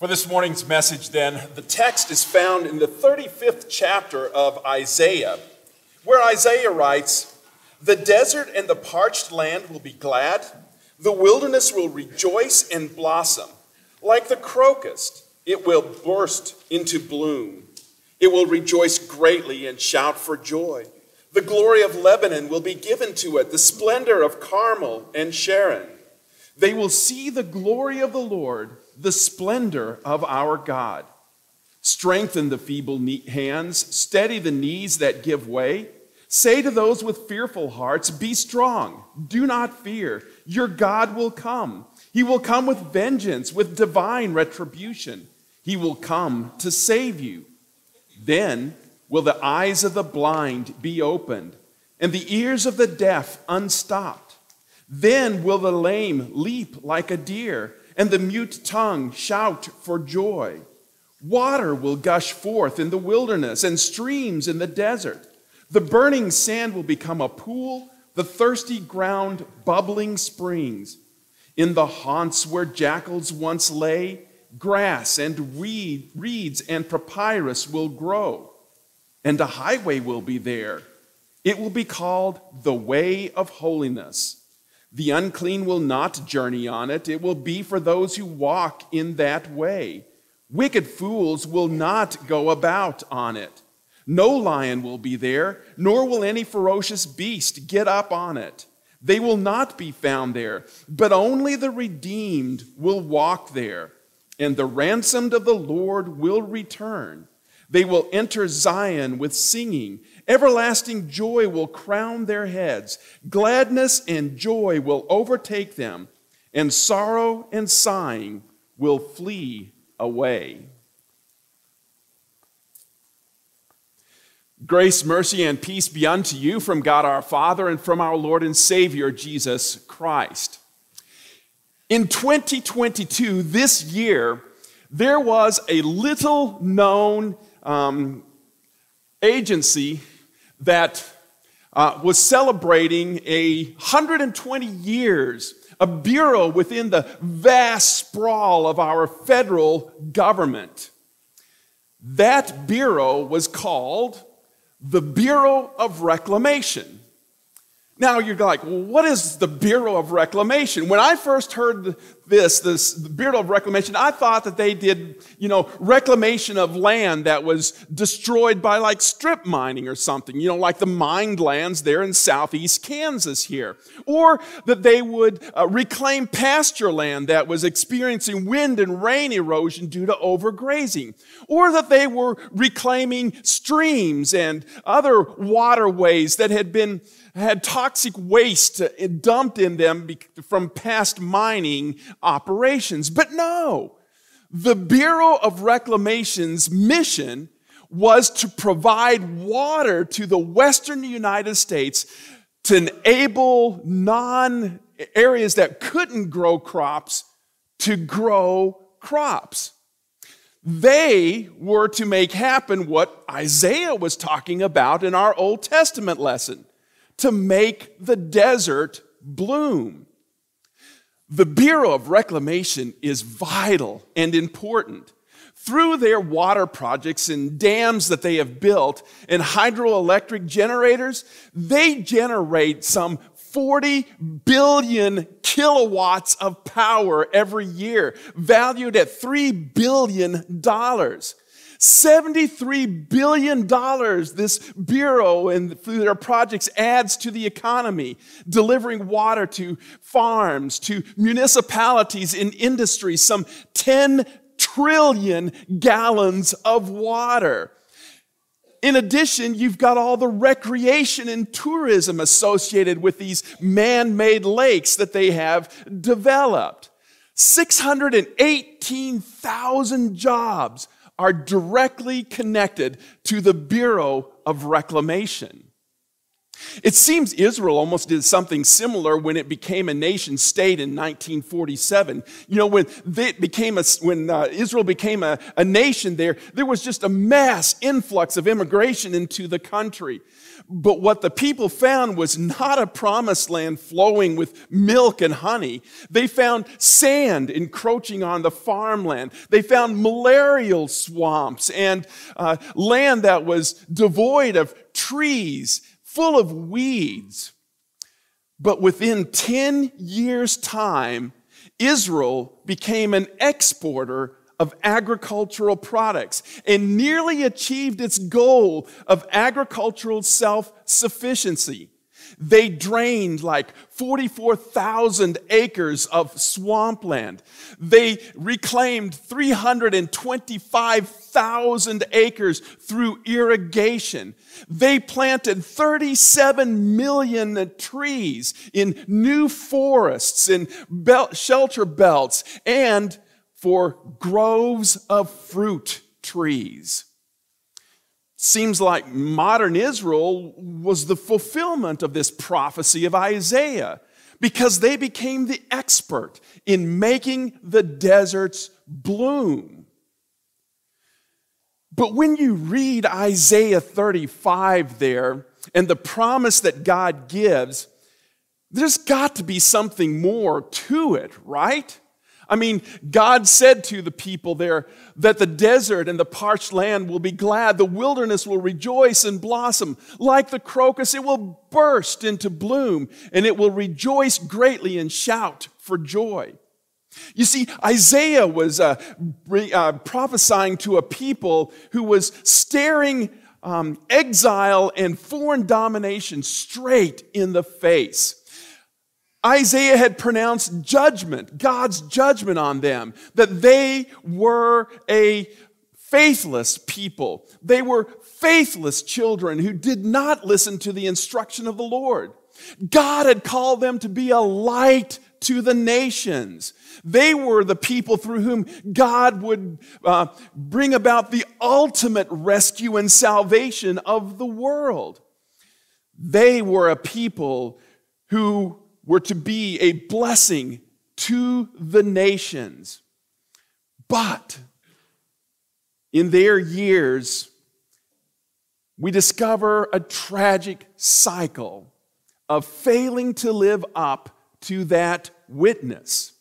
For this morning's message, then, the text is found in the 35th chapter of Isaiah, where Isaiah writes The desert and the parched land will be glad, the wilderness will rejoice and blossom. Like the crocus, it will burst into bloom. It will rejoice greatly and shout for joy. The glory of Lebanon will be given to it, the splendor of Carmel and Sharon. They will see the glory of the Lord the splendor of our God. Strengthen the feeble hands, steady the knees that give way. Say to those with fearful hearts, Be strong, do not fear. Your God will come. He will come with vengeance, with divine retribution. He will come to save you. Then will the eyes of the blind be opened, and the ears of the deaf unstopped. Then will the lame leap like a deer and the mute tongue shout for joy. Water will gush forth in the wilderness and streams in the desert. The burning sand will become a pool, the thirsty ground bubbling springs. In the haunts where jackals once lay, grass and reed, reeds and papyrus will grow, and a highway will be there. It will be called the way of holiness. The unclean will not journey on it, it will be for those who walk in that way. Wicked fools will not go about on it. No lion will be there, nor will any ferocious beast get up on it. They will not be found there, but only the redeemed will walk there, and the ransomed of the Lord will return. They will enter Zion with singing. Everlasting joy will crown their heads. Gladness and joy will overtake them, and sorrow and sighing will flee away. Grace, mercy, and peace be unto you from God our Father and from our Lord and Savior Jesus Christ. In 2022, this year, there was a little known um, agency that uh, was celebrating a 120 years, a bureau within the vast sprawl of our federal government. That bureau was called the Bureau of Reclamation. Now you're like, well, what is the Bureau of Reclamation? When I first heard this, this the Bureau of Reclamation, I thought that they did, you know, reclamation of land that was destroyed by like strip mining or something, you know, like the mined lands there in southeast Kansas here. Or that they would uh, reclaim pasture land that was experiencing wind and rain erosion due to overgrazing. Or that they were reclaiming streams and other waterways that had been had toxic waste dumped in them from past mining operations. But no, the Bureau of Reclamation's mission was to provide water to the western United States to enable non areas that couldn't grow crops to grow crops. They were to make happen what Isaiah was talking about in our Old Testament lesson to make the desert bloom. The Bureau of Reclamation is vital and important. Through their water projects and dams that they have built and hydroelectric generators, they generate some 40 billion kilowatts of power every year, valued at $3 billion. $73 billion this bureau and through their projects adds to the economy, delivering water to farms, to municipalities in industry, some 10 trillion gallons of water. In addition, you've got all the recreation and tourism associated with these man made lakes that they have developed. 618,000 jobs are directly connected to the Bureau of Reclamation. It seems Israel almost did something similar when it became a nation state in 1947. You know, when it became a, when uh, Israel became a, a nation there, there was just a mass influx of immigration into the country. But what the people found was not a promised land flowing with milk and honey. They found sand encroaching on the farmland. They found malarial swamps and uh, land that was devoid of trees full of weeds. But within 10 years' time, Israel became an exporter of agricultural products and nearly achieved its goal of agricultural self sufficiency. They drained like 44,000 acres of swampland. They reclaimed 325,000 acres through irrigation. They planted 37 million trees in new forests and shelter belts and for groves of fruit trees. Seems like modern Israel was the fulfillment of this prophecy of Isaiah because they became the expert in making the deserts bloom. But when you read Isaiah 35 there and the promise that God gives, there's got to be something more to it, right? I mean, God said to the people there that the desert and the parched land will be glad, the wilderness will rejoice and blossom. Like the crocus, it will burst into bloom, and it will rejoice greatly and shout for joy. You see, Isaiah was uh, uh, prophesying to a people who was staring um, exile and foreign domination straight in the face. Isaiah had pronounced judgment, God's judgment on them, that they were a faithless people. They were faithless children who did not listen to the instruction of the Lord. God had called them to be a light to the nations. They were the people through whom God would uh, bring about the ultimate rescue and salvation of the world. They were a people who were to be a blessing to the nations. But in their years, we discover a tragic cycle of failing to live up to that witness.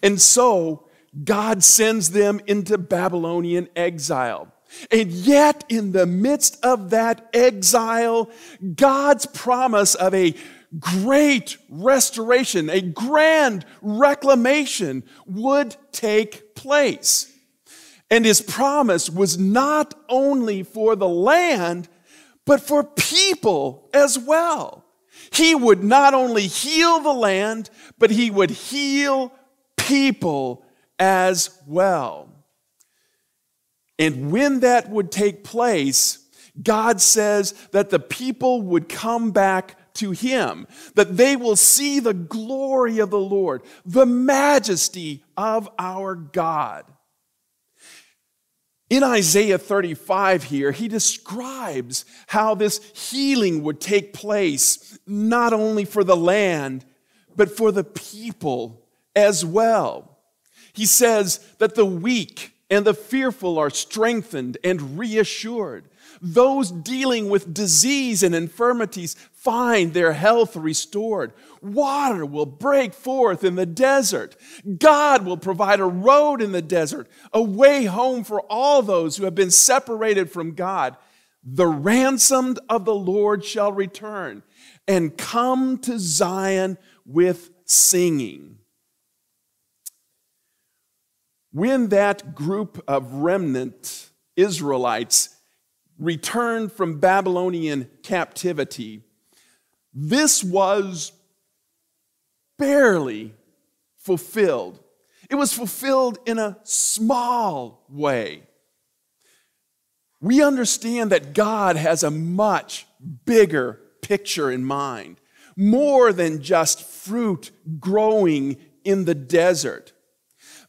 And so, God sends them into Babylonian exile. And yet, in the midst of that exile, God's promise of a great restoration, a grand reclamation would take place. And his promise was not only for the land, but for people as well. He would not only heal the land, but he would heal people as well. And when that would take place, God says that the people would come back to him, that they will see the glory of the Lord, the majesty of our God. In Isaiah 35 here, he describes how this healing would take place, not only for the land, but for the people as well. He says that the weak and the fearful are strengthened and reassured. Those dealing with disease and infirmities find their health restored. Water will break forth in the desert. God will provide a road in the desert, a way home for all those who have been separated from God. The ransomed of the Lord shall return and come to Zion with singing. When that group of remnant Israelites returned from Babylonian captivity, this was barely fulfilled. It was fulfilled in a small way. We understand that God has a much bigger picture in mind, more than just fruit growing in the desert.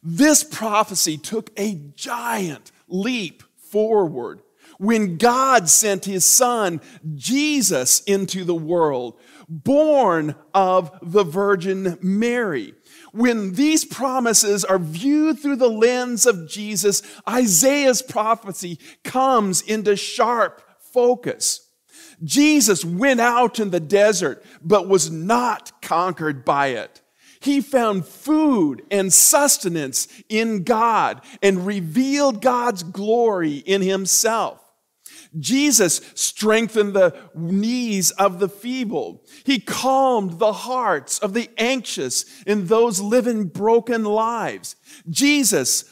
This prophecy took a giant leap forward when God sent his son, Jesus, into the world, born of the Virgin Mary. When these promises are viewed through the lens of Jesus, Isaiah's prophecy comes into sharp focus. Jesus went out in the desert, but was not conquered by it. He found food and sustenance in God and revealed God's glory in himself. Jesus strengthened the knees of the feeble. He calmed the hearts of the anxious in those living broken lives. Jesus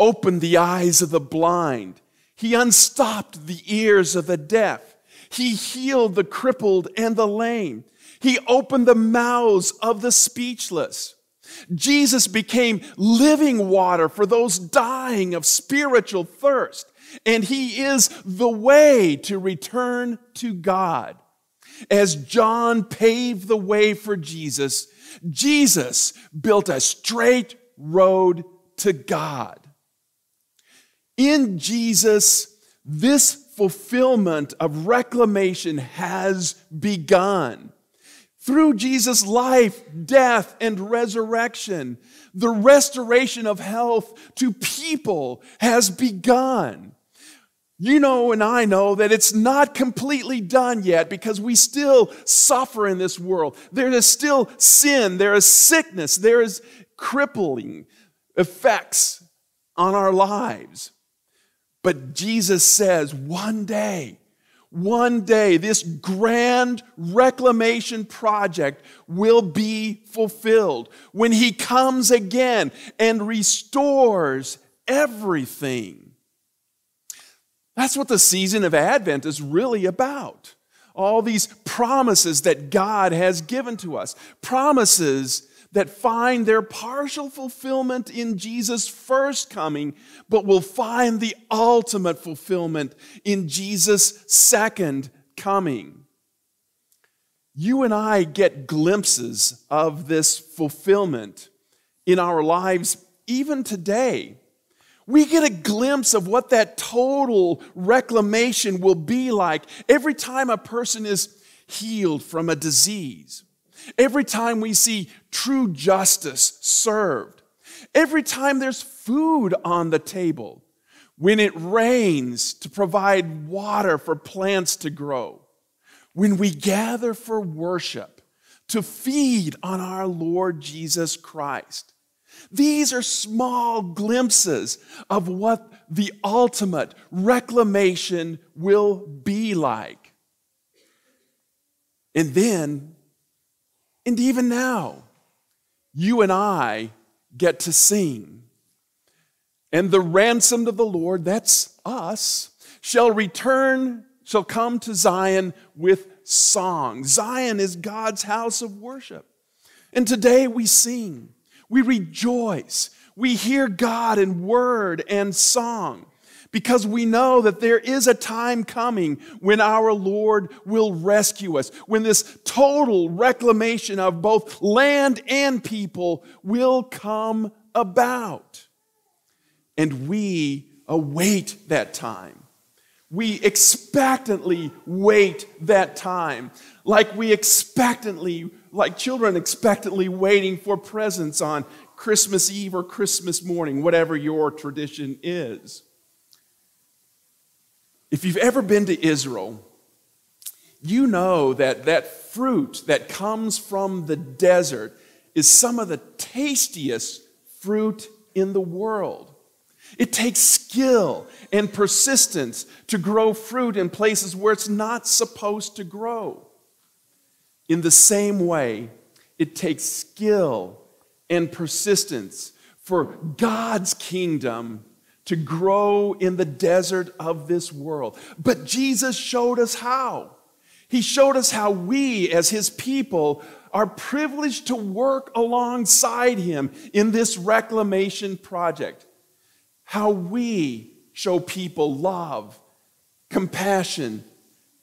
opened the eyes of the blind. He unstopped the ears of the deaf. He healed the crippled and the lame. He opened the mouths of the speechless. Jesus became living water for those dying of spiritual thirst and He is the way to return to God. As John paved the way for Jesus, Jesus built a straight road to God. In Jesus, this fulfillment of reclamation has begun. Through Jesus' life, death, and resurrection, the restoration of health to people has begun. You know, and I know that it's not completely done yet because we still suffer in this world. There is still sin, there is sickness, there is crippling effects on our lives. But Jesus says one day, one day, this grand reclamation project will be fulfilled when He comes again and restores everything. That's what the season of Advent is really about. All these promises that God has given to us, promises that find their partial fulfillment in Jesus' first coming, but will find the ultimate fulfillment in Jesus' second coming. You and I get glimpses of this fulfillment in our lives even today we get a glimpse of what that total reclamation will be like every time a person is healed from a disease, every time we see true justice served, every time there's food on the table, when it rains to provide water for plants to grow, when we gather for worship to feed on our Lord Jesus Christ these are small glimpses of what the ultimate reclamation will be like. And then, and even now, you and I get to sing. And the ransomed of the Lord, that's us, shall return, shall come to Zion with song. Zion is God's house of worship. And today we sing. We rejoice. We hear God in word and song because we know that there is a time coming when our Lord will rescue us, when this total reclamation of both land and people will come about. And we await that time. We expectantly wait that time, like we expectantly like children expectantly waiting for presents on Christmas Eve or Christmas morning, whatever your tradition is. If you've ever been to Israel, you know that that fruit that comes from the desert is some of the tastiest fruit in the world. It takes skill and persistence to grow fruit in places where it's not supposed to grow. In the same way, it takes skill and persistence for God's kingdom to grow in the desert of this world. But Jesus showed us how. He showed us how we, as His people, are privileged to work alongside Him in this reclamation project. How we show people love, compassion,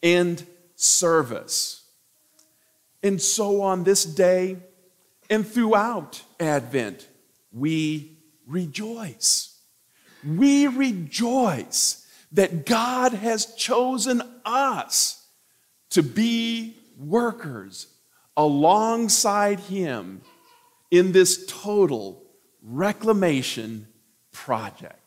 and service. And so on this day and throughout Advent, we rejoice. We rejoice that God has chosen us to be workers alongside Him in this total reclamation project.